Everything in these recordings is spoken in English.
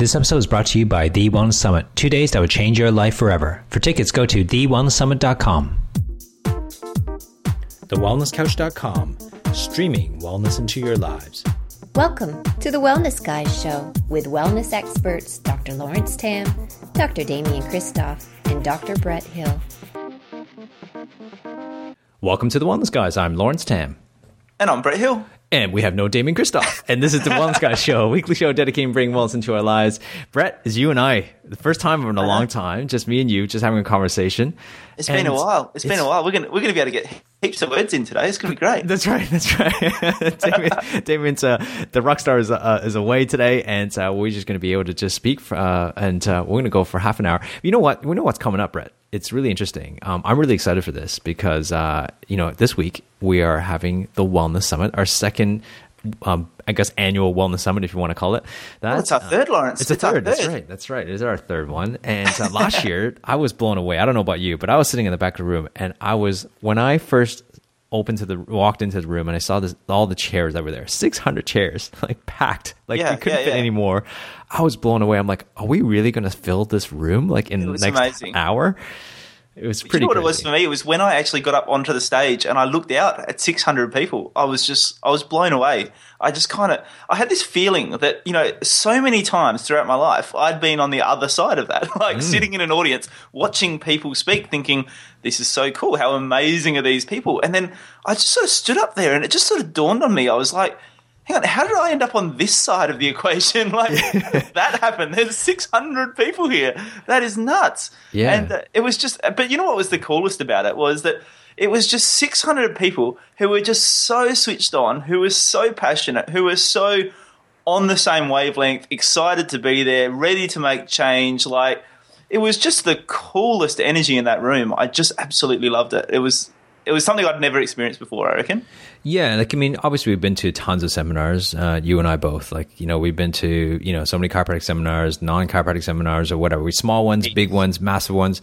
This episode is brought to you by The One Summit, two days that would change your life forever. For tickets, go to TheWellnessSummit.com. TheWellnessCouch.com, streaming wellness into your lives. Welcome to the Wellness Guys Show with wellness experts Dr. Lawrence Tam, Dr. Damian Kristof, and Dr. Brett Hill. Welcome to the Wellness Guys. I'm Lawrence Tam. And I'm Brett Hill. And we have no Damian Kristof. And this is the Wellness Guys Show, a weekly show dedicating bringing wellness into our lives. Brett, is you and I, the first time in a long time, just me and you, just having a conversation. It's and been a while. it's, it's been a while. We're gonna we're gonna be able to get heaps of words in today. It's gonna be great. That's right. That's right. Damien, Damien's uh, the rock star is uh, is away today, and uh, we're just gonna be able to just speak. For, uh, and uh, we're gonna go for half an hour. You know what? We know what's coming up, Brett it's really interesting. Um, I'm really excited for this because uh, you know this week we are having the Wellness Summit, our second um, I guess annual wellness summit, if you want to call it that. Well, it's our third, Lawrence. It's, it's a third. That's right. That's right. It is our third one. And uh, last year, I was blown away. I don't know about you, but I was sitting in the back of the room, and I was when I first opened to the walked into the room and I saw this all the chairs that were there, six hundred chairs, like packed, like yeah, you couldn't yeah, fit yeah. anymore. I was blown away. I'm like, are we really going to fill this room like in the next amazing. hour? It was pretty. You know what crazy. it was for me? It was when I actually got up onto the stage and I looked out at 600 people. I was just, I was blown away. I just kind of, I had this feeling that you know, so many times throughout my life, I'd been on the other side of that, like mm. sitting in an audience, watching people speak, thinking, "This is so cool. How amazing are these people?" And then I just sort of stood up there, and it just sort of dawned on me. I was like hang on, how did I end up on this side of the equation? Like that happened. There's 600 people here. That is nuts. Yeah. And uh, it was just, but you know what was the coolest about it was that it was just 600 people who were just so switched on, who were so passionate, who were so on the same wavelength, excited to be there, ready to make change. Like it was just the coolest energy in that room. I just absolutely loved it. It was it was something I'd never experienced before. I reckon. Yeah, like I mean, obviously we've been to tons of seminars. Uh, you and I both. Like you know, we've been to you know so many chiropractic seminars, non-chiropractic seminars, or whatever. We small ones, big ones, massive ones,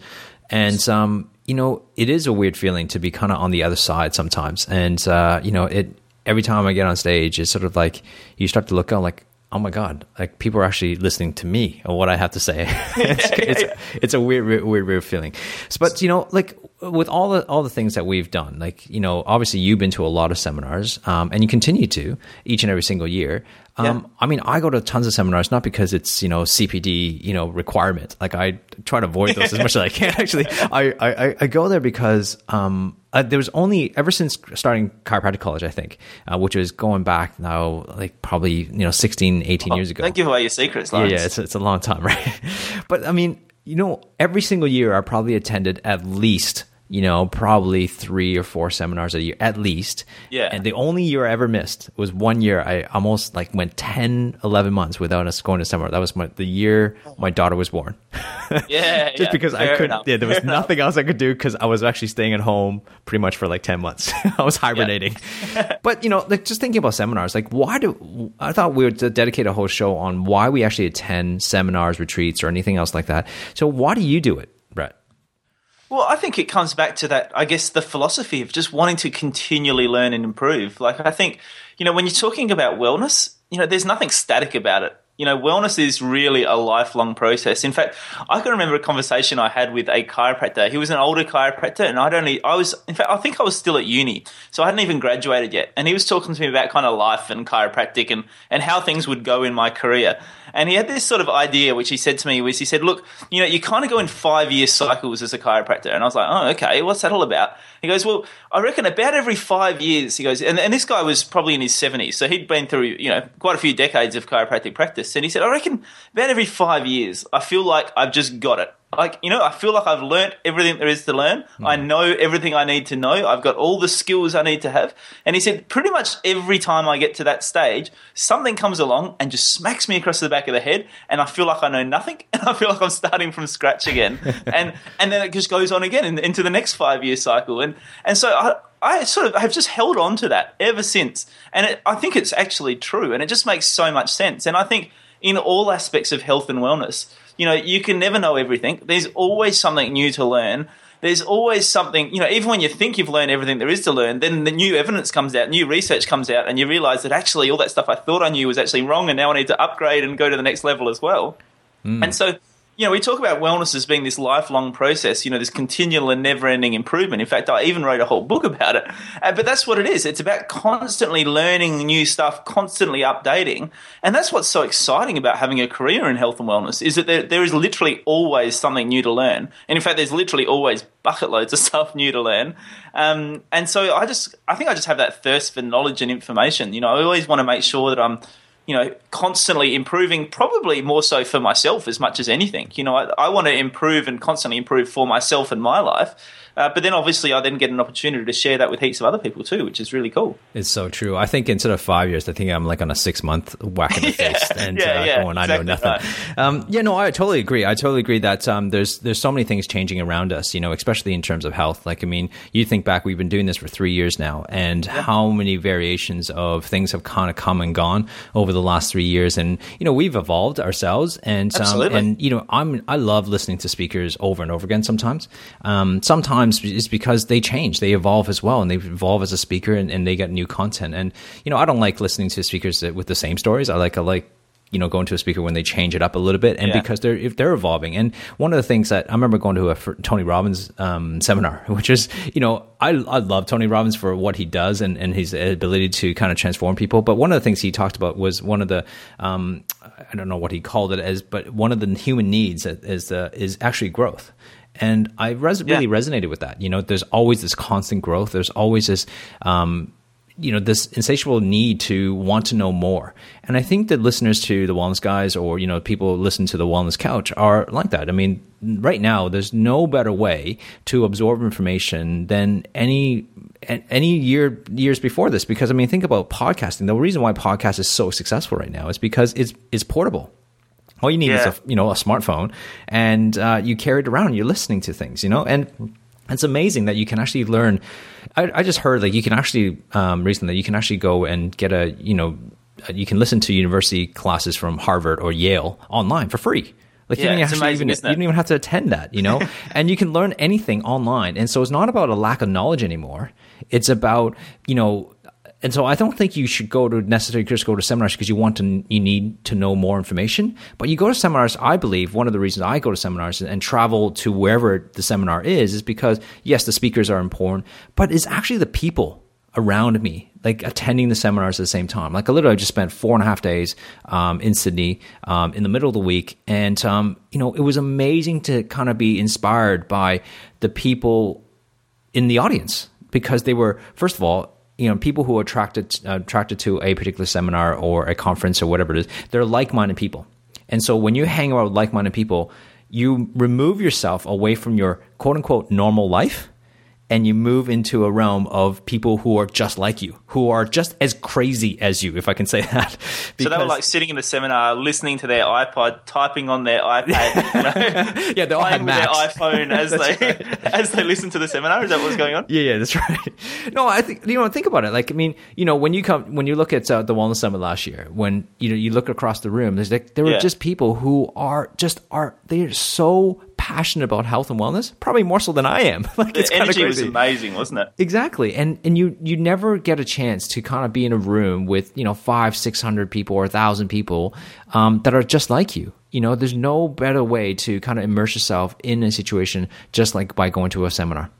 and um, you know, it is a weird feeling to be kind of on the other side sometimes. And uh, you know, it every time I get on stage, it's sort of like you start to look out like, oh my god, like people are actually listening to me and what I have to say. it's, it's, it's, a weird, weird, weird, weird feeling. But you know, like with all the all the things that we've done, like you know, obviously you've been to a lot of seminars, um, and you continue to each and every single year. Um, yeah. I mean, I go to tons of seminars not because it's you know CPD you know requirement. Like I try to avoid those as much as I can. Actually, I, I I go there because um, uh, there was only ever since starting chiropractic college, I think, uh, which was going back now like probably you know 16, 18 oh, years ago. Don't give away your secrets, Lawrence. Yeah, yeah, it's it's a long time, right? but I mean, you know, every single year I probably attended at least you know, probably three or four seminars a year at least. Yeah. And the only year I ever missed was one year. I almost like went 10, 11 months without us going to seminar. That was my, the year my daughter was born. yeah. Just yeah, because I couldn't, enough, yeah, there was nothing enough. else I could do because I was actually staying at home pretty much for like 10 months. I was hibernating. Yeah. but, you know, like just thinking about seminars, like why do, I thought we would dedicate a whole show on why we actually attend seminars, retreats, or anything else like that. So why do you do it? Well, I think it comes back to that, I guess, the philosophy of just wanting to continually learn and improve. Like, I think, you know, when you're talking about wellness, you know, there's nothing static about it. You know, wellness is really a lifelong process. In fact, I can remember a conversation I had with a chiropractor. He was an older chiropractor, and I'd only, I was, in fact, I think I was still at uni, so I hadn't even graduated yet. And he was talking to me about kind of life and chiropractic and, and how things would go in my career. And he had this sort of idea, which he said to me, was he said, look, you know, you kind of go in five year cycles as a chiropractor. And I was like, oh, okay, what's that all about? He goes, well, I reckon about every five years, he goes, and, and this guy was probably in his 70s, so he'd been through, you know, quite a few decades of chiropractic practice. And he said, I reckon about every five years, I feel like I've just got it. Like you know i feel like i've learnt everything there is to learn. Mm. i know everything i need to know. I've got all the skills i need to have. And he said pretty much every time i get to that stage something comes along and just smacks me across the back of the head and i feel like i know nothing and i feel like i'm starting from scratch again. And and then it just goes on again in, into the next five year cycle. And and so i I sort of have just held on to that ever since, and it, I think it's actually true, and it just makes so much sense. And I think in all aspects of health and wellness, you know, you can never know everything. There's always something new to learn. There's always something, you know, even when you think you've learned everything there is to learn, then the new evidence comes out, new research comes out, and you realize that actually all that stuff I thought I knew was actually wrong, and now I need to upgrade and go to the next level as well. Mm. And so you know, we talk about wellness as being this lifelong process, you know, this continual and never ending improvement. In fact, I even wrote a whole book about it. Uh, but that's what it is. It's about constantly learning new stuff, constantly updating. And that's what's so exciting about having a career in health and wellness is that there, there is literally always something new to learn. And in fact, there's literally always bucket loads of stuff new to learn. Um, and so I just, I think I just have that thirst for knowledge and information. You know, I always want to make sure that I'm, you know, constantly improving, probably more so for myself as much as anything. You know, I, I want to improve and constantly improve for myself and my life. Uh, but then obviously I then get an opportunity to share that with heaps of other people too, which is really cool. It's so true. I think instead of five years, I think I'm like on a six month whack in the yeah, face and yeah, uh, yeah, going, exactly I know nothing. Right. Um, yeah, no, I totally agree. I totally agree that um, there's there's so many things changing around us, you know, especially in terms of health. Like, I mean, you think back, we've been doing this for three years now, and how many variations of things have kind of come and gone over the last three years, and you know, we've evolved ourselves, and um, and you know, I'm I love listening to speakers over and over again. Sometimes, um, sometimes it's because they change, they evolve as well, and they evolve as a speaker, and, and they get new content. And you know, I don't like listening to speakers with the same stories. I like I like you know going to a speaker when they change it up a little bit and yeah. because they're if they're evolving and one of the things that i remember going to a tony robbins um, seminar which is you know I, I love tony robbins for what he does and, and his ability to kind of transform people but one of the things he talked about was one of the um, i don't know what he called it as but one of the human needs is, uh, is actually growth and I res- yeah. really resonated with that. You know, there's always this constant growth. There's always this, um, you know, this insatiable need to want to know more. And I think that listeners to the Wellness Guys or, you know, people listen to the Wellness Couch are like that. I mean, right now, there's no better way to absorb information than any any year years before this because I mean think about podcasting the reason why podcast is so successful right now is because it's it's portable all you need yeah. is a you know a smartphone, and uh, you carry it around. You're listening to things, you know, and it's amazing that you can actually learn. I, I just heard that you can actually um, recently you can actually go and get a you know you can listen to university classes from Harvard or Yale online for free. Like yeah, you, don't amazing, even, you don't even have to attend that, you know, and you can learn anything online. And so it's not about a lack of knowledge anymore. It's about you know and so I don't think you should go to necessarily just go to seminars because you want to you need to know more information. But you go to seminars. I believe one of the reasons I go to seminars and travel to wherever the seminar is is because yes, the speakers are important, but it's actually the people around me, like attending the seminars at the same time. Like I literally just spent four and a half days um, in Sydney um, in the middle of the week, and um, you know it was amazing to kind of be inspired by the people in the audience because they were first of all you know people who are attracted uh, attracted to a particular seminar or a conference or whatever it is they're like-minded people. And so when you hang around with like-minded people you remove yourself away from your quote unquote normal life and you move into a realm of people who are just like you, who are just as crazy as you, if I can say that. Because, so they were like sitting in the seminar, listening to their iPod, typing on their iPad, you know, yeah, they all had their iPhone as they right. as they listen to the seminar. Is that what's going on? Yeah, yeah, that's right. No, I think you know, think about it. Like, I mean, you know, when you come, when you look at uh, the Wellness Summit last year, when you know you look across the room, there's like there were yeah. just people who are just are they are so passionate about health and wellness, probably more so than I am. like the it's energy was amazing, wasn't it? Exactly, and and you you never get a chance to kind of be in a room with you know five six hundred people or a thousand people um, that are just like you. You know, there's no better way to kind of immerse yourself in a situation just like by going to a seminar.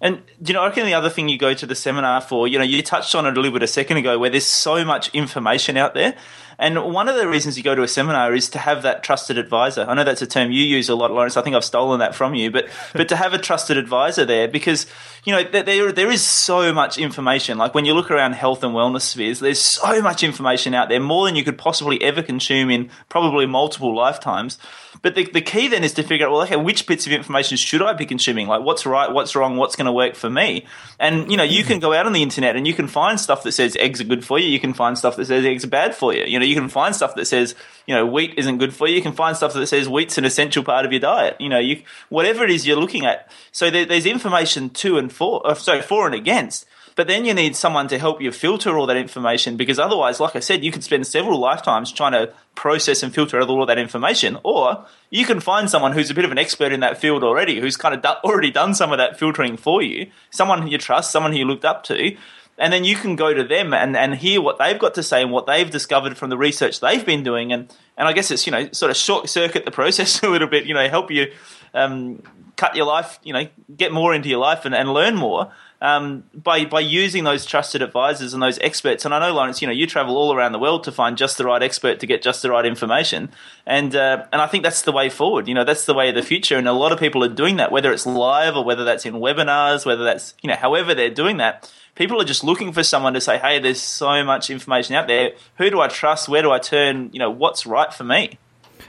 And you know, I reckon the other thing you go to the seminar for, you know, you touched on it a little bit a second ago, where there's so much information out there. And one of the reasons you go to a seminar is to have that trusted advisor. I know that's a term you use a lot, Lawrence. I think I've stolen that from you, but but to have a trusted advisor there because you know there there is so much information. Like when you look around health and wellness spheres, there's so much information out there, more than you could possibly ever consume in probably multiple lifetimes. But the, the key then is to figure out, well, okay, which bits of information should I be consuming? Like, what's right, what's wrong, what's going to work for me? And, you know, you hmm. can go out on the internet and you can find stuff that says eggs are good for you. You can find stuff that says eggs are bad for you. You know, you can find stuff that says, you know, wheat isn't good for you. You can find stuff that says wheat's an essential part of your diet. You know, you, whatever it is you're looking at. So there, there's information to and for, uh, sorry, for and against. But then you need someone to help you filter all that information because otherwise, like I said, you could spend several lifetimes trying to process and filter all that information. Or you can find someone who's a bit of an expert in that field already, who's kind of do- already done some of that filtering for you, someone you trust, someone who you looked up to, and then you can go to them and, and hear what they've got to say and what they've discovered from the research they've been doing. And and I guess it's you know sort of short circuit the process a little bit you know help you um, cut your life you know get more into your life and, and learn more um, by by using those trusted advisors and those experts. And I know, Lawrence, you know, you travel all around the world to find just the right expert to get just the right information. And uh, and I think that's the way forward. You know, that's the way of the future. And a lot of people are doing that, whether it's live or whether that's in webinars, whether that's you know, however they're doing that. People are just looking for someone to say, "Hey, there's so much information out there. Who do I trust? Where do I turn? You know, what's right for me?"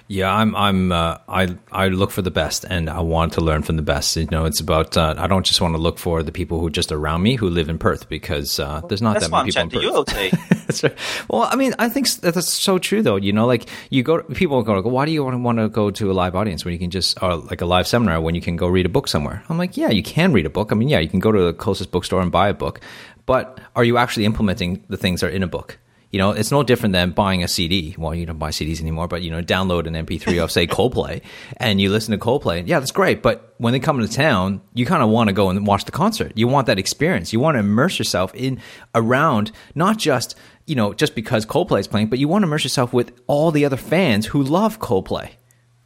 Yeah, I'm. I'm. Uh, I. I look for the best, and I want to learn from the best. You know, it's about. Uh, I don't just want to look for the people who are just around me who live in Perth because uh, there's not that's that many people in Perth. Right. Well, I mean, I think that's so true, though. You know, like you go, people go, why do you want to go to a live audience when you can just, or like a live seminar when you can go read a book somewhere? I'm like, yeah, you can read a book. I mean, yeah, you can go to the closest bookstore and buy a book, but are you actually implementing the things that are in a book? You know, it's no different than buying a CD. Well, you don't buy CDs anymore, but you know, download an MP3 of say Coldplay, and you listen to Coldplay. Yeah, that's great. But when they come into town, you kind of want to go and watch the concert. You want that experience. You want to immerse yourself in around not just you know just because Coldplay is playing, but you want to immerse yourself with all the other fans who love Coldplay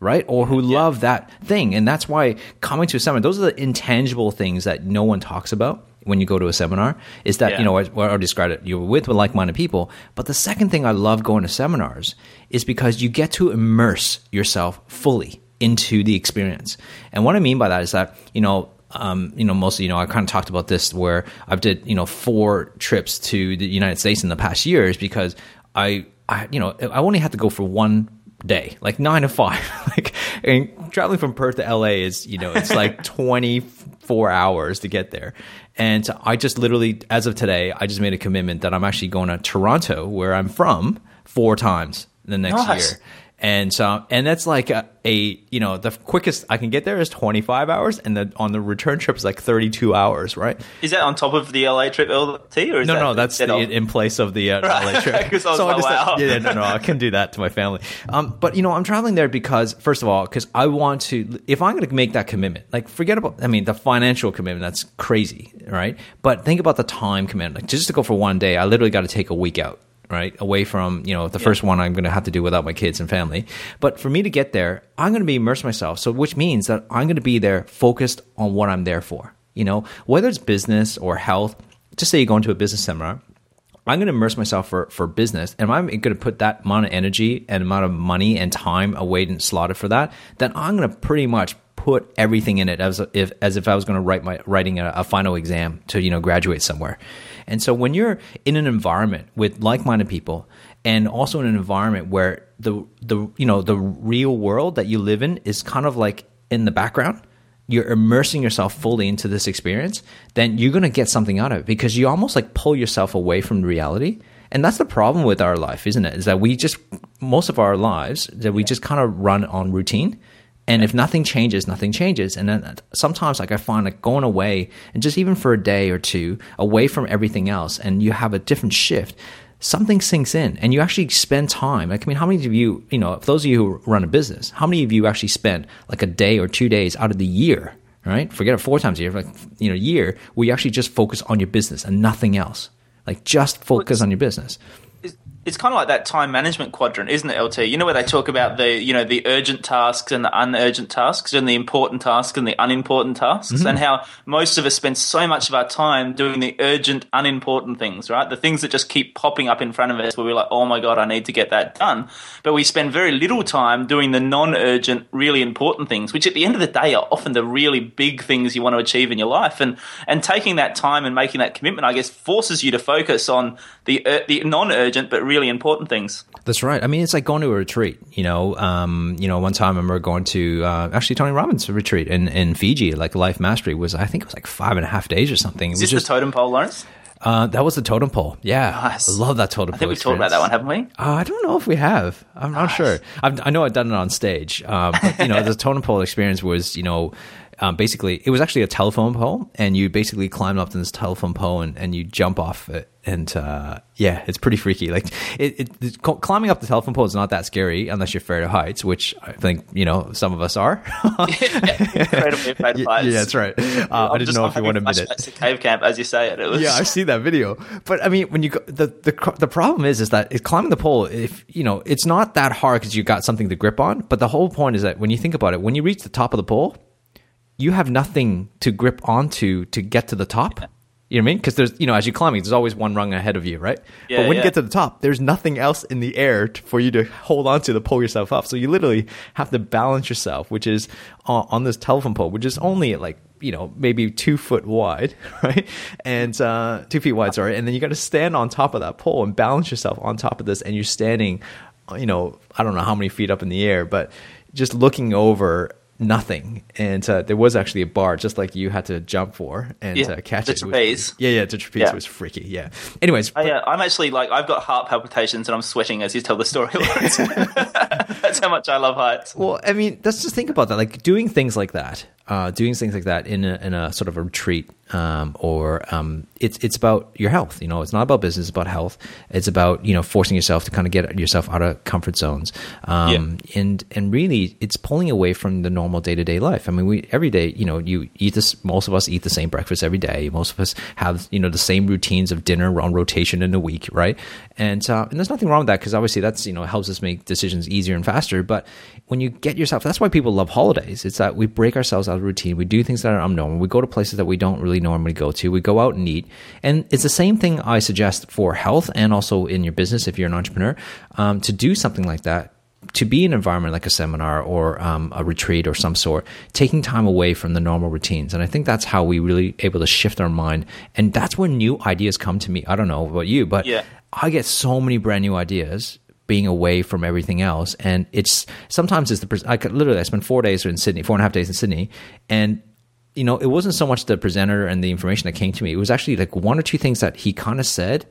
right? Or who yeah. love that thing. And that's why coming to a seminar, those are the intangible things that no one talks about when you go to a seminar is that, yeah. you know, I, I described it, you're with like minded people. But the second thing I love going to seminars is because you get to immerse yourself fully into the experience. And what I mean by that is that, you know, um, you know, mostly, you know, I kind of talked about this where I've did, you know, four trips to the United States in the past years because I, I, you know, I only had to go for one day, like nine to five. like, and traveling from Perth to LA is, you know, it's like 24 hours to get there. And I just literally, as of today, I just made a commitment that I'm actually going to Toronto, where I'm from, four times the next nice. year and so and that's like a, a, you know the quickest I can get there is 25 hours, and the on the return trip is like 32 hours, right? Is that on top of the LA trip LT or is no, that no, that's the, in place of the uh, right. LA trip. so I just wow. yeah, no, no, I can do that to my family. Um, but you know, I'm traveling there because first of all, because I want to. If I'm going to make that commitment, like forget about, I mean, the financial commitment, that's crazy, right? But think about the time commitment. Like just to go for one day, I literally got to take a week out right? Away from, you know, the yeah. first one I'm going to have to do without my kids and family. But for me to get there, I'm going to be immerse myself. So, which means that I'm going to be there focused on what I'm there for. You know, whether it's business or health, just say you go into a business seminar, I'm going to immerse myself for, for business, and I'm going to put that amount of energy and amount of money and time away and slotted for that, then I'm going to pretty much put everything in it as if as if I was going to write my writing a, a final exam to you know graduate somewhere. And so when you're in an environment with like-minded people and also in an environment where the the you know the real world that you live in is kind of like in the background, you're immersing yourself fully into this experience, then you're going to get something out of it because you almost like pull yourself away from reality. And that's the problem with our life, isn't it? Is that we just most of our lives that we just kind of run on routine and if nothing changes, nothing changes. And then uh, sometimes, like I find, like going away and just even for a day or two away from everything else, and you have a different shift, something sinks in, and you actually spend time. Like, I mean, how many of you, you know, those of you who run a business, how many of you actually spend like a day or two days out of the year, right? Forget it, four times a year, like you know, year where you actually just focus on your business and nothing else. Like, just focus on your business it's kind of like that time management quadrant, isn't it, LT? You know where they talk about the you know the urgent tasks and the unurgent tasks, and the important tasks and the unimportant tasks, mm-hmm. and how most of us spend so much of our time doing the urgent, unimportant things, right? The things that just keep popping up in front of us, where we're like, oh my god, I need to get that done, but we spend very little time doing the non-urgent, really important things, which at the end of the day are often the really big things you want to achieve in your life, and and taking that time and making that commitment, I guess, forces you to focus on the uh, the non-urgent but really important things. That's right. I mean, it's like going to a retreat. You know, um, you know, one time I remember going to uh, actually Tony Robbins retreat in, in Fiji. Like Life Mastery was, I think it was like five and a half days or something. Is this just, the totem pole, Lawrence? Uh, that was the totem pole. Yeah, nice. I love that totem pole. I think we've talked about that one, haven't we? Uh, I don't know if we have. I'm nice. not sure. I've, i know I've done it on stage. Uh, but, you know, the totem pole experience was, you know, um, basically, it was actually a telephone pole, and you basically climb up to this telephone pole and, and you jump off it. And uh, yeah, it's pretty freaky. Like it, it, climbing up the telephone pole is not that scary unless you're afraid of heights, which I think you know some of us are. Incredibly afraid of heights. Yeah, that's right. Uh, I didn't know if you want to admit it. To cave camp, as you say it. it was... Yeah, I see that video. But I mean, when you go, the the the problem is is that climbing the pole, if you know, it's not that hard because you got something to grip on. But the whole point is that when you think about it, when you reach the top of the pole you have nothing to grip onto to get to the top. You know what I mean? Because there's, you know, as you're climbing, there's always one rung ahead of you, right? Yeah, but when yeah. you get to the top, there's nothing else in the air t- for you to hold on to to pull yourself up. So you literally have to balance yourself, which is on, on this telephone pole, which is only like, you know, maybe two foot wide, right? And uh, two feet wide, sorry. And then you got to stand on top of that pole and balance yourself on top of this. And you're standing, you know, I don't know how many feet up in the air, but just looking over nothing, and uh, there was actually a bar just like you had to jump for and yeah, uh, catch the it. Trapeze. Yeah, yeah, the trapeze yeah. was freaky. Yeah. Anyways, I, uh, I'm actually like I've got heart palpitations and I'm sweating as you tell the story. that's how much I love heights. Well, I mean, let's just think about that. Like doing things like that, uh, doing things like that in a, in a sort of a retreat um, or um, it's it's about your health. You know, it's not about business. It's about health. It's about you know forcing yourself to kind of get yourself out of comfort zones. Um, yeah. And and really, it's pulling away from the normal day to day life. I mean, we every day, you know, you eat this. Most of us eat the same breakfast every day. Most of us have you know the same routines of dinner on rotation in a week, right? And uh, and there's nothing wrong with that because obviously that's you know helps us make decisions easier and faster. But when you get yourself, that's why people love holidays. It's that we break ourselves out of routine. We do things that are unknown. We go to places that we don't really normally go to. We go out and eat. And it's the same thing I suggest for health and also in your business if you're an entrepreneur um, to do something like that. To be in an environment like a seminar or um, a retreat or some sort, taking time away from the normal routines. And I think that's how we really able to shift our mind. And that's where new ideas come to me. I don't know about you, but yeah. I get so many brand new ideas being away from everything else. And it's sometimes it's the I could literally I spent four days in Sydney, four and a half days in Sydney, and you know, it wasn't so much the presenter and the information that came to me. It was actually like one or two things that he kind of said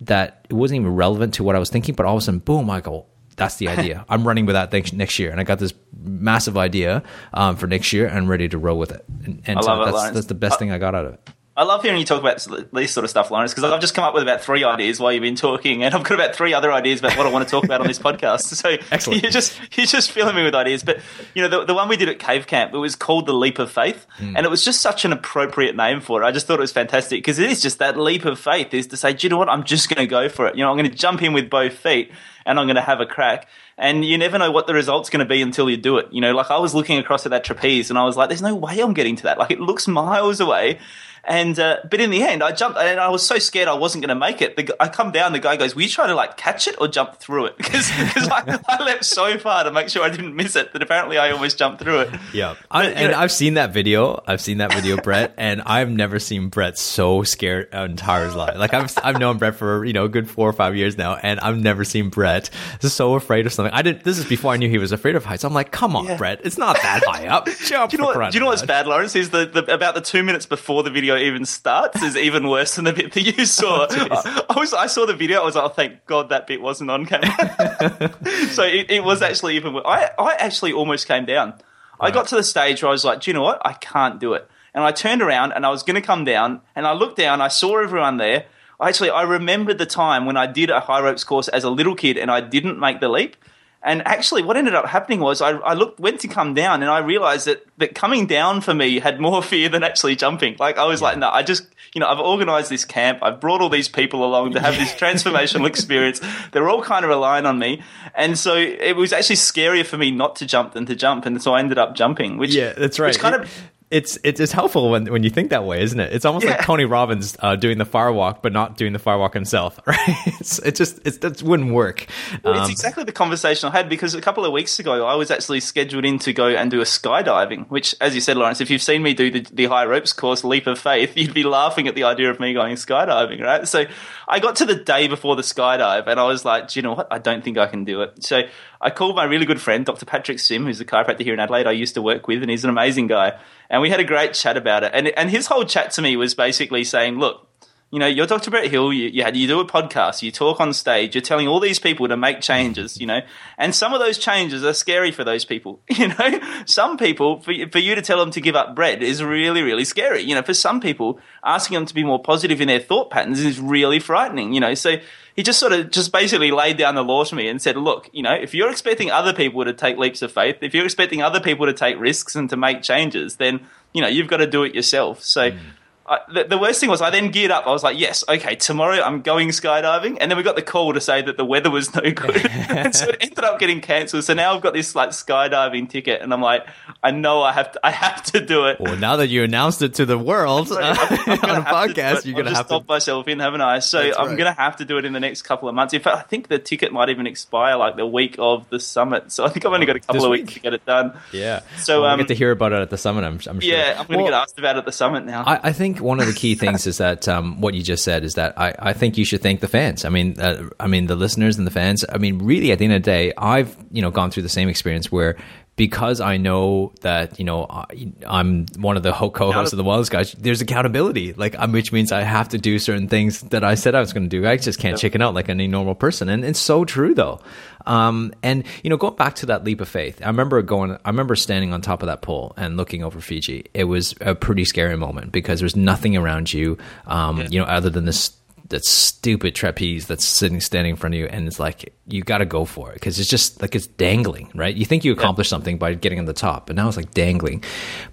that it wasn't even relevant to what I was thinking, but all of a sudden, boom, I go, that's the idea. I'm running with that next, next year. And I got this massive idea um, for next year and I'm ready to roll with it. And, and so it, that's, that's, the best thing I got out of it. I love hearing you talk about this sort of stuff, Lawrence, because I've just come up with about three ideas while you've been talking, and I've got about three other ideas about what I want to talk about on this podcast. So Excellent. you're just you're just filling me with ideas. But you know, the, the one we did at Cave Camp, it was called the Leap of Faith, mm. and it was just such an appropriate name for it. I just thought it was fantastic because it is just that leap of faith is to say, do you know what? I'm just going to go for it. You know, I'm going to jump in with both feet, and I'm going to have a crack. And you never know what the result's going to be until you do it. You know, like I was looking across at that trapeze, and I was like, there's no way I'm getting to that. Like it looks miles away. And uh, but in the end, I jumped, and I was so scared I wasn't going to make it. The, I come down, the guy goes, "Were you trying to like catch it or jump through it?" Because I, I leapt so far to make sure I didn't miss it that apparently I almost jumped through it. Yeah, I, and know, I've seen that video. I've seen that video, Brett, and I've never seen Brett so scared entire his life. Like I've I've known Brett for you know a good four or five years now, and I've never seen Brett so afraid of something. I didn't. This is before I knew he was afraid of heights. I'm like, come on, yeah. Brett, it's not that high up. Jump. Do you know what? Do you know what's bad, Lawrence? Is the, the about the two minutes before the video even starts is even worse than the bit that you saw. Oh, I, I, was I saw the video. I was like, oh, thank God that bit wasn't on camera. so it, it, was actually even worse. I I actually almost came down. Right. I got to the stage where I was like, do you know what? I can't do it. And I turned around and I was going to come down and I looked down. I saw everyone there. Actually, I remembered the time when I did a high ropes course as a little kid and I didn't make the leap. And actually, what ended up happening was I, I looked, went to come down, and I realized that, that coming down for me had more fear than actually jumping. Like I was yeah. like, no, I just, you know, I've organized this camp, I've brought all these people along to have this transformational experience. They're all kind of relying on me, and so it was actually scarier for me not to jump than to jump, and so I ended up jumping. Which yeah, that's right. Which kind of it's it's helpful when when you think that way, isn't it? It's almost yeah. like Tony Robbins uh, doing the firewalk, but not doing the firewalk himself, right? It's, it just it's, that wouldn't work. Well, um, it's exactly the conversation I had because a couple of weeks ago I was actually scheduled in to go and do a skydiving. Which, as you said, Lawrence, if you've seen me do the, the high ropes course, Leap of Faith, you'd be laughing at the idea of me going skydiving, right? So I got to the day before the skydive, and I was like, do you know what? I don't think I can do it. So I called my really good friend, Dr. Patrick Sim, who's a chiropractor here in Adelaide. I used to work with, and he's an amazing guy and we had a great chat about it. And and his whole chat to me was basically saying, look, You know, you're Dr. Brett Hill. You, you, you do a podcast. You talk on stage. You're telling all these people to make changes. You know, and some of those changes are scary for those people. You know, some people for for you to tell them to give up bread is really really scary. You know, for some people, asking them to be more positive in their thought patterns is really frightening. You know, so he just sort of just basically laid down the law to me and said, look, you know, if you're expecting other people to take leaps of faith, if you're expecting other people to take risks and to make changes, then you know you've got to do it yourself. So. Mm I, the, the, worst thing was I then geared up. I was like, yes, okay, tomorrow I'm going skydiving. And then we got the call to say that the weather was no good. And so it ended up getting cancelled. So now I've got this like skydiving ticket and I'm like, I know I have to, I have to do it. Well, now that you announced it to the world uh, on a podcast, you're going to have to stop myself in, haven't I? So That's I'm right. going to have to do it in the next couple of months. In fact, I think the ticket might even expire like the week of the summit. So I think I've only got a couple this of weeks week? to get it done. Yeah. So well, um, we'll get to hear about it at the summit. I'm, I'm sure. Yeah, I'm going to well, get asked about it at the summit now. I, I think one of the key things is that um, what you just said is that I, I think you should thank the fans. I mean, uh, I mean the listeners and the fans. I mean, really, at the end of the day, I've you know gone through the same experience where because I know that you know I'm one of the co-hosts of the Wellness Guys. There's accountability, like um, which means I have to do certain things that I said I was going to do. I just can't chicken out like any normal person, and it's so true though. Um, and you know, going back to that leap of faith, I remember going. I remember standing on top of that pole and looking over Fiji. It was a pretty scary moment because there's nothing around you, um, yeah. you know, other than this that stupid trapeze that's sitting standing in front of you and it's like you got to go for it because it's just like it's dangling right? You think you accomplished yeah. something by getting on the top but now it's like dangling.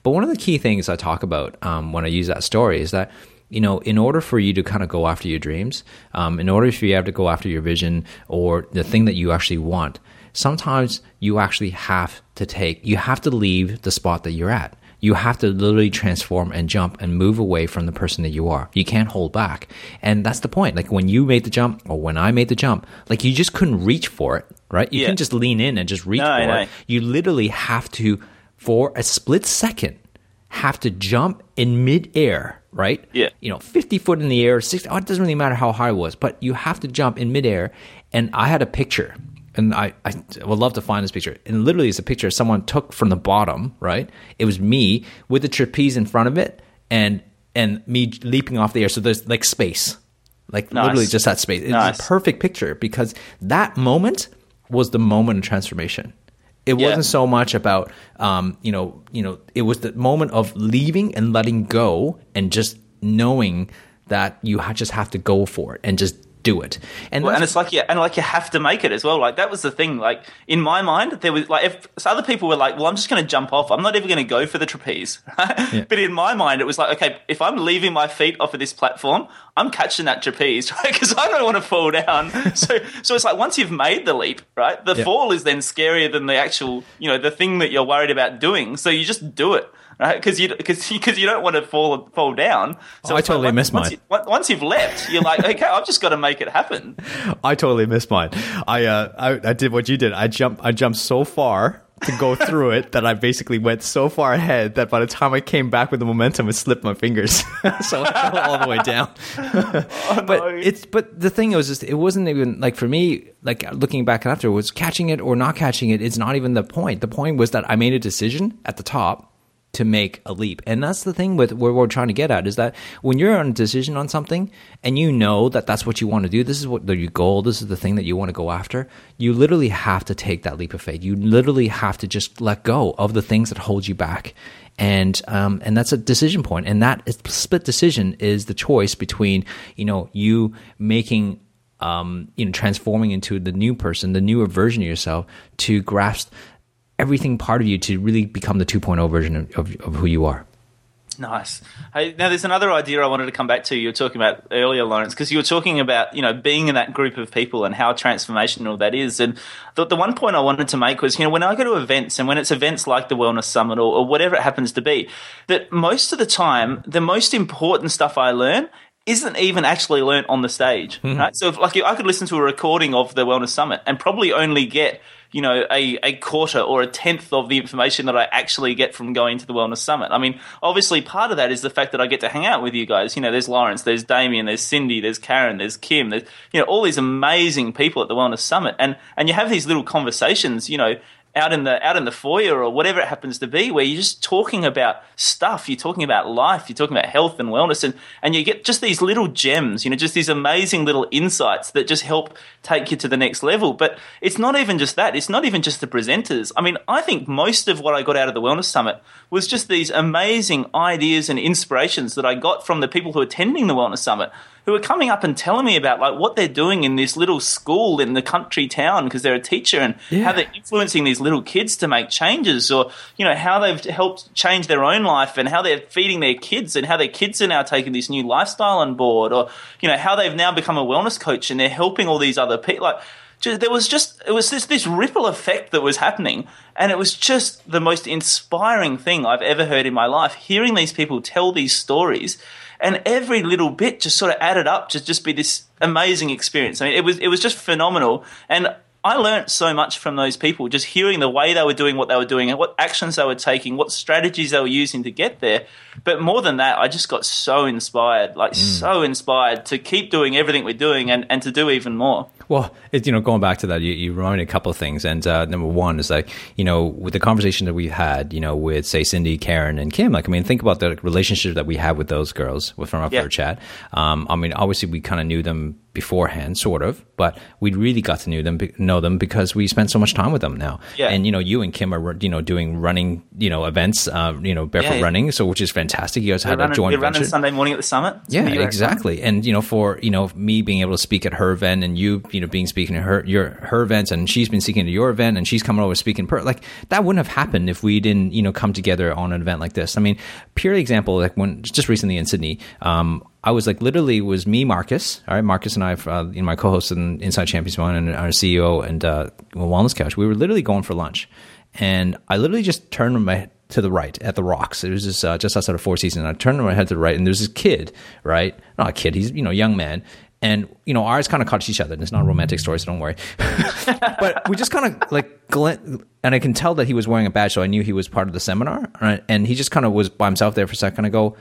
But one of the key things i talk about um, when i use that story is that you know, in order for you to kind of go after your dreams, um, in order for you have to go after your vision or the thing that you actually want, sometimes you actually have to take, you have to leave the spot that you're at you have to literally transform and jump and move away from the person that you are. You can't hold back. And that's the point. Like when you made the jump or when I made the jump, like you just couldn't reach for it, right? You yeah. can just lean in and just reach no, for it. You literally have to, for a split second, have to jump in midair, right? Yeah. You know, 50 foot in the air, 60, oh, it doesn't really matter how high it was, but you have to jump in midair. And I had a picture and I, I would love to find this picture. And literally, it's a picture someone took from the bottom. Right, it was me with the trapeze in front of it, and and me leaping off the air. So there's like space, like nice. literally just that space. It's nice. a perfect picture because that moment was the moment of transformation. It yeah. wasn't so much about, um, you know, you know, it was the moment of leaving and letting go and just knowing that you just have to go for it and just do it. And, well, and it's like yeah, and like you have to make it as well. Like that was the thing. Like in my mind, there was like if so other people were like, "Well, I'm just going to jump off. I'm not even going to go for the trapeze." Yeah. But in my mind, it was like, okay, if I'm leaving my feet off of this platform, I'm catching that trapeze, right? Because I don't want to fall down. so so it's like once you've made the leap, right? The yeah. fall is then scarier than the actual, you know, the thing that you're worried about doing. So you just do it right? Because you because because you don't want to fall fall down. So oh, I totally like, missed once mine. You, once you've left, you're like, okay, I've just got to make it happen. I totally missed mine. I uh, I, I did what you did. I jumped I jumped so far to go through it that I basically went so far ahead that by the time I came back with the momentum, it slipped my fingers, so I fell all the way down. oh, but no. it's but the thing was it wasn't even like for me like looking back after was catching it or not catching it. It's not even the point. The point was that I made a decision at the top to make a leap. And that's the thing with where we're trying to get at is that when you're on a decision on something and you know that that's what you want to do, this is what the your goal, this is the thing that you want to go after, you literally have to take that leap of faith. You literally have to just let go of the things that hold you back. And um, and that's a decision point. And that split decision is the choice between you know you making um, you know transforming into the new person, the newer version of yourself to grasp everything part of you to really become the 2.0 version of, of, of who you are. Nice. Hey, now there's another idea I wanted to come back to. You were talking about earlier, Lawrence, because you were talking about you know being in that group of people and how transformational that is. And the, the one point I wanted to make was you know when I go to events and when it's events like the Wellness Summit or, or whatever it happens to be, that most of the time the most important stuff I learn isn't even actually learnt on the stage. Mm-hmm. Right? So if, like I could listen to a recording of the Wellness Summit and probably only get you know, a, a quarter or a tenth of the information that I actually get from going to the Wellness Summit. I mean, obviously, part of that is the fact that I get to hang out with you guys. You know, there's Lawrence, there's Damien, there's Cindy, there's Karen, there's Kim, there's, you know, all these amazing people at the Wellness Summit. And, and you have these little conversations, you know, out in the out in the foyer or whatever it happens to be where you're just talking about stuff. You're talking about life. You're talking about health and wellness. And and you get just these little gems you know just these amazing little insights that just help take you to the next level. But it's not even just that. It's not even just the presenters. I mean i think most of what i got out of the wellness summit was just these amazing ideas and inspirations that i got from the people who are attending the wellness summit who are coming up and telling me about like what they're doing in this little school in the country town because they're a teacher and Yeah. how they're influencing these little kids to make changes or you know how they've helped change their own life and how they're feeding their kids and how their kids are now taking this new lifestyle on board or you know how they've now become a wellness coach and they're helping all these other people like ju- there was just it was this this ripple effect that was happening and it was just the most inspiring thing I've ever heard in my life hearing these people tell these stories and every little bit just sort of added up to just be this amazing experience. I mean, it was it was just phenomenal, and I learnt so much from those people just hearing the way they were doing what they were doing and what actions they were taking, what strategies they were using to get there. But more than that, I just got so inspired, like mm. so inspired to keep doing everything we're doing and, and to do even more. Well, it, you know, going back to that, you, you reminded me a couple of things. And uh, number one is like, you know, with the conversation that we've had, you know, with say Cindy, Karen, and Kim. Like, I mean, think about the relationship that we had with those girls with- from our Yeah. chat. Um, I mean, obviously, we kind of knew them beforehand, sort of, but we really got to know them, know them because we spent so much time with them now. Yeah. And you know, you and Kim are you know doing running, you know, events, uh, you know, barefoot Yeah, yeah. running, so which is fantastic. You guys We're had a joint we're running venture. Sunday morning at the summit. It's Yeah, gonna be great fun. exactly. And you know, for you know, me being able to speak at her event, and you, you know, being speaking at her your her events, and she's been speaking to your event, and she's coming over to speaking. Per- like that wouldn't have happened if we didn't, you know, come together on an event like this. I mean, pure example, like when just recently in Sydney, um, I was like literally it was me, Marcus. All right, Marcus and I, uh, you know, my co-host in Inside Champions One, and our CEO and uh, Wellness Couch. We were literally going for lunch, and I literally just turned my to the right at the rocks. It was just uh, just outside of Four Seasons. And I turned my head to the right, and there's this kid, right? Not a kid. He's you know young man, and you know ours kind of caught each other. And it's not a romantic story, so don't worry. but we just kind of like glint, and I can tell that he was wearing a badge, so I knew he was part of the seminar. Right? And he just kind of was by himself there for a second. I go,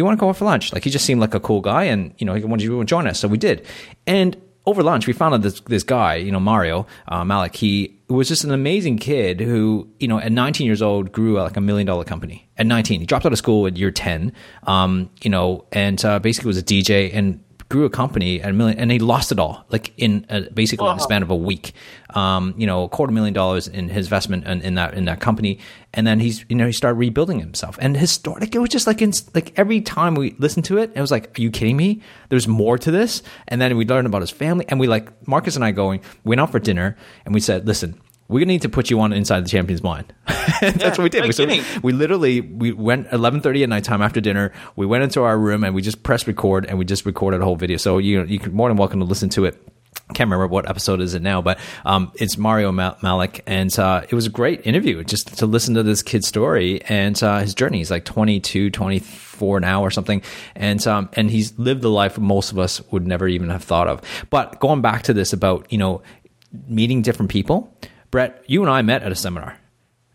you want to go out for lunch? Like he just seemed like a cool guy, and you know, he wanted you to join us, so we did. And over lunch, we found out this this guy, you know, Mario uh, Malik. He was just an amazing kid who, you know, at 19 years old, grew like a million dollar company. At 19, he dropped out of school at year 10, um, you know, and uh, basically was a DJ and grew a company at a million, and he lost it all, like in a, basically in the span of a week. Um, you know, a quarter million dollars in his investment in, in that in that company, and then he's you know he started rebuilding himself. And his story, like, it was just like in, like every time we listened to it, it was like, are you kidding me? There's more to this. And then we learned about his family, and we like Marcus and I going went out for dinner, and we said, listen. We're gonna need to put you on inside the champion's mind. That's what we did. no we, so we literally we went 11:30 at nighttime after dinner. We went into our room and we just pressed record and we just recorded a whole video. So you you can more than welcome to listen to it. Can't remember what episode is it now, but um, it's Mario Ma- Malik, and uh, it was a great interview just to listen to this kid's story and uh, his journey. He's like 22, 24 now or something, and um, and he's lived the life most of us would never even have thought of. But going back to this about you know meeting different people, Brett, you and I met at a seminar.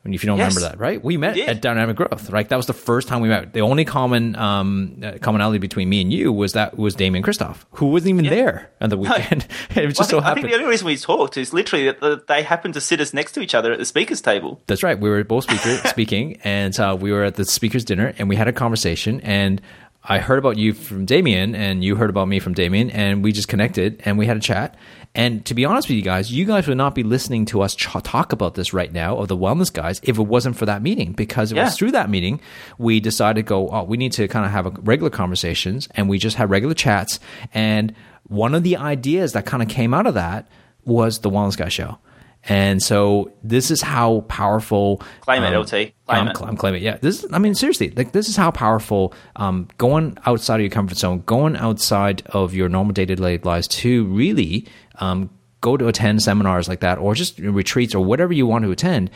If you don't Yes. remember that, right? We met did. at Dynamic Growth, right? That was the first time we met. The only common um, uh, commonality between me and you was that was Damian Kristof, who wasn't even there on the weekend. it just I so think, I think the only reason we talked is literally that that they happened to sit us next to each other at the speakers table. That's right. We were both speaker, speaking, and uh, we were at the speakers' dinner, and we had a conversation. And I heard about you from Damien, and you heard about me from Damien, and we just connected, and we had a chat. And to be honest with you guys, you guys would not be listening to us ch- talk about this right now of the wellness guys if it wasn't for that meeting, because it Yeah. was through that meeting we decided to go. Oh, we need to kind of have a regular conversations, and we just had regular chats. And one of the ideas that kind of came out of that was the Wellness Guy Show. And so this is how powerful. Claim it, um, LT. Claim I'm, it. I'm claiming, it. yeah. This, is, I mean, seriously, like this is how powerful um, going outside of your comfort zone, going outside of your normal day to day lives to really um, go to attend seminars like that, or just retreats, or whatever you want to attend.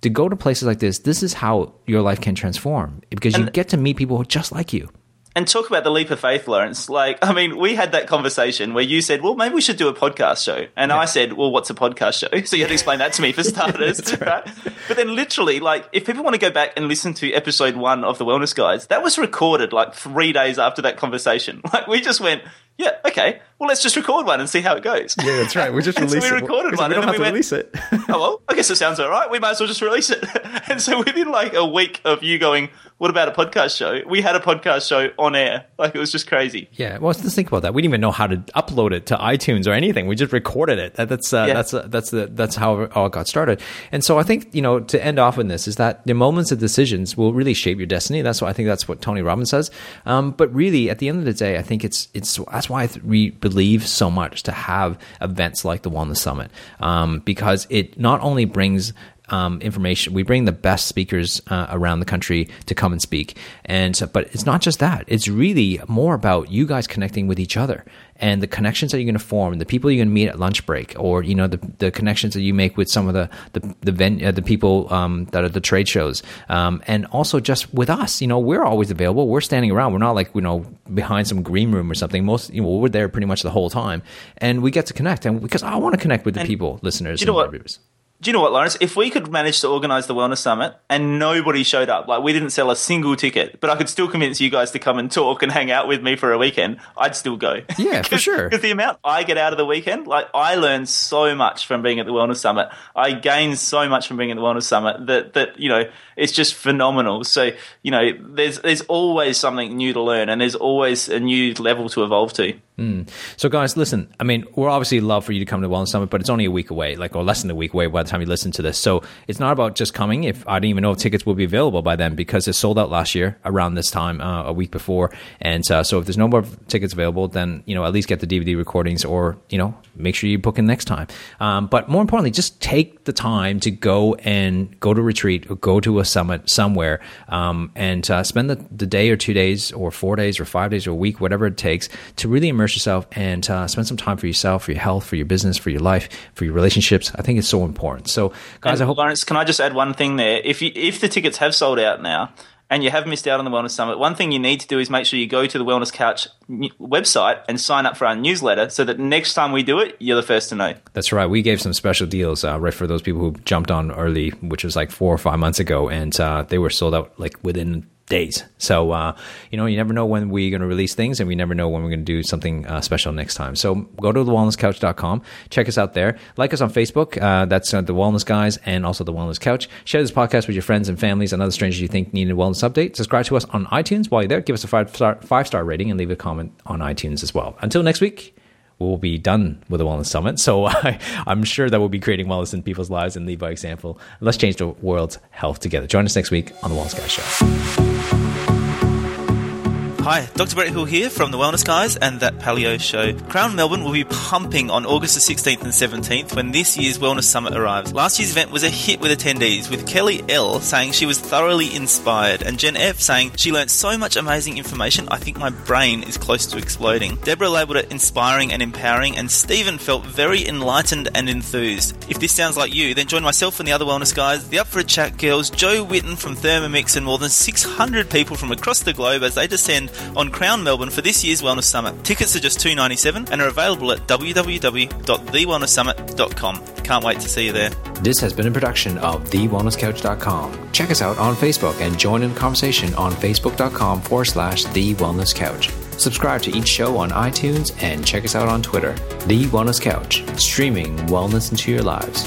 To go to places like this, this is how your life can transform because you get to meet people who just like you. And talk about the leap of faith, Lawrence. Like, I mean, we had that conversation where you said, well, maybe we should do a podcast show. And yeah. I said, well, what's a podcast show? So you had to explain that to me for starters. right. right. But then literally, like, if people want to go back and listen to episode one of the Wellness Guys, that was recorded like three days after that conversation. Like, we just went, yeah, okay, well, let's just record one and see how it goes. Yeah, that's right. We just released so we recorded it. one we don't and have we to release it. oh, well, I guess it sounds all right. We might as well just release it. and so within like a week of you going, what about a podcast show? We had a podcast show on air. Like, it was just crazy. Yeah, well, let's think about that. We didn't even know how to upload it to iTunes or anything. We just recorded it. That, that's uh, yeah. that's uh, that's the, that's how it all got started. And so I think you know to end off on this is that the moments of decisions will really shape your destiny. That's what I think. That's what Tony Robbins says. Um, but really, at the end of the day, I think it's it's that's why we believe so much to have events like the Wellness Summit. Um, because it not only brings um, information. We bring the best speakers uh, around the country to come and speak, and so, but it's not just that. It's really more about you guys connecting with each other and the connections that you're going to form, the people you're going to meet at lunch break, or you know the, the connections that you make with some of the the the, ven- uh, the people um, that are the trade shows, um, and also just with us. You know, we're always available. We're standing around. We're not like you know behind some green room or something. Most you know we're there pretty much the whole time, and we get to connect. And because I want to connect with the and people, listeners. You know what? Viewers do you know what, Lawrence? If we could manage to organise the Wellness Summit and nobody showed up, like we didn't sell a single ticket, but I could still convince you guys to come and talk and hang out with me for a weekend, I'd still go. Yeah, for sure. Because the amount I get out of the weekend, like I learn so much from being at the Wellness Summit. I gain so much from being at the Wellness Summit that that you know it's just phenomenal. So you know, there's there's always something new to learn, and there's always a new level to evolve to. Mm. So, guys, listen. I mean, we're obviously love for you to come to Wellness Summit, but it's only a week away, like or less than a week away by the time you listen to this. So, it's not about just coming. If I didn't even know if tickets will be available by then because it sold out last year around this time, uh, a week before. And uh, so, if there's no more tickets available, then you know at least get the DVD recordings, or you know make sure you book in next time. Um, but more importantly, just take the time to go and go to retreat or go to a summit somewhere um, and uh, spend the, the day or two days or four days or five days or a week, whatever it takes, to really immerse immerse yourself and uh, spend some time for yourself, for your health, for your business, for your life, for your relationships. I think it's so important. So, guys, and I hope. Lawrence, can I just add one thing there? If you, if the tickets have sold out now, and you have missed out on the Wellness Summit, one thing you need to do is make sure you go to the Wellness Couch website and sign up for our newsletter so that next time we do it, you're the first to know. That's right. We gave some special deals uh, right for those people who jumped on early, which was like four or five months ago, and uh, they were sold out like within days. So, uh, you know, you never know when we're going to release things and we never know when we're going to do something uh, special next time. So go to thewellnesscouch.com, check us out there. Like us on Facebook. Uh, that's uh, The Wellness Guys and also The Wellness Couch. Share this podcast with your friends and families and other strangers you think need a wellness update. Subscribe to us on iTunes while you're there. Give us a five star, five star rating and leave a comment on iTunes as well. Until next week we'll be done with the Wellness Summit. So I, am sure that we'll be creating wellness in people's lives and lead by example. Let's change the world's health together. Join us next week on the Wellness Guys Show. Hi, Dr. Brett Hill here from the Wellness Guys and That Paleo Show. Crown Melbourne will be pumping on August the 16th and 17th when this year's Wellness Summit arrives. Last year's event was a hit with attendees, with Kelly L saying she was thoroughly inspired and Jen F saying she learnt so much amazing information, I think my brain is close to exploding. Deborah labelled it inspiring and empowering, and Stephen felt very enlightened and enthused. If this sounds like you, then join myself and the other Wellness Guys, the Up for a Chat girls, Jo Whitton from Thermomix, and more than 600 people from across the globe as they descend on Crown Melbourne for this year's Wellness Summit. Tickets are just $2.97 and are available at www.thewellnesssummit.com. Can't wait to see you there. This has been a production of TheWellnessCouch.com. Check us out on Facebook and join in the conversation on Facebook.com forward slash The Wellness Couch. Subscribe to each show on iTunes and check us out on Twitter. The Wellness Couch, streaming wellness into your lives.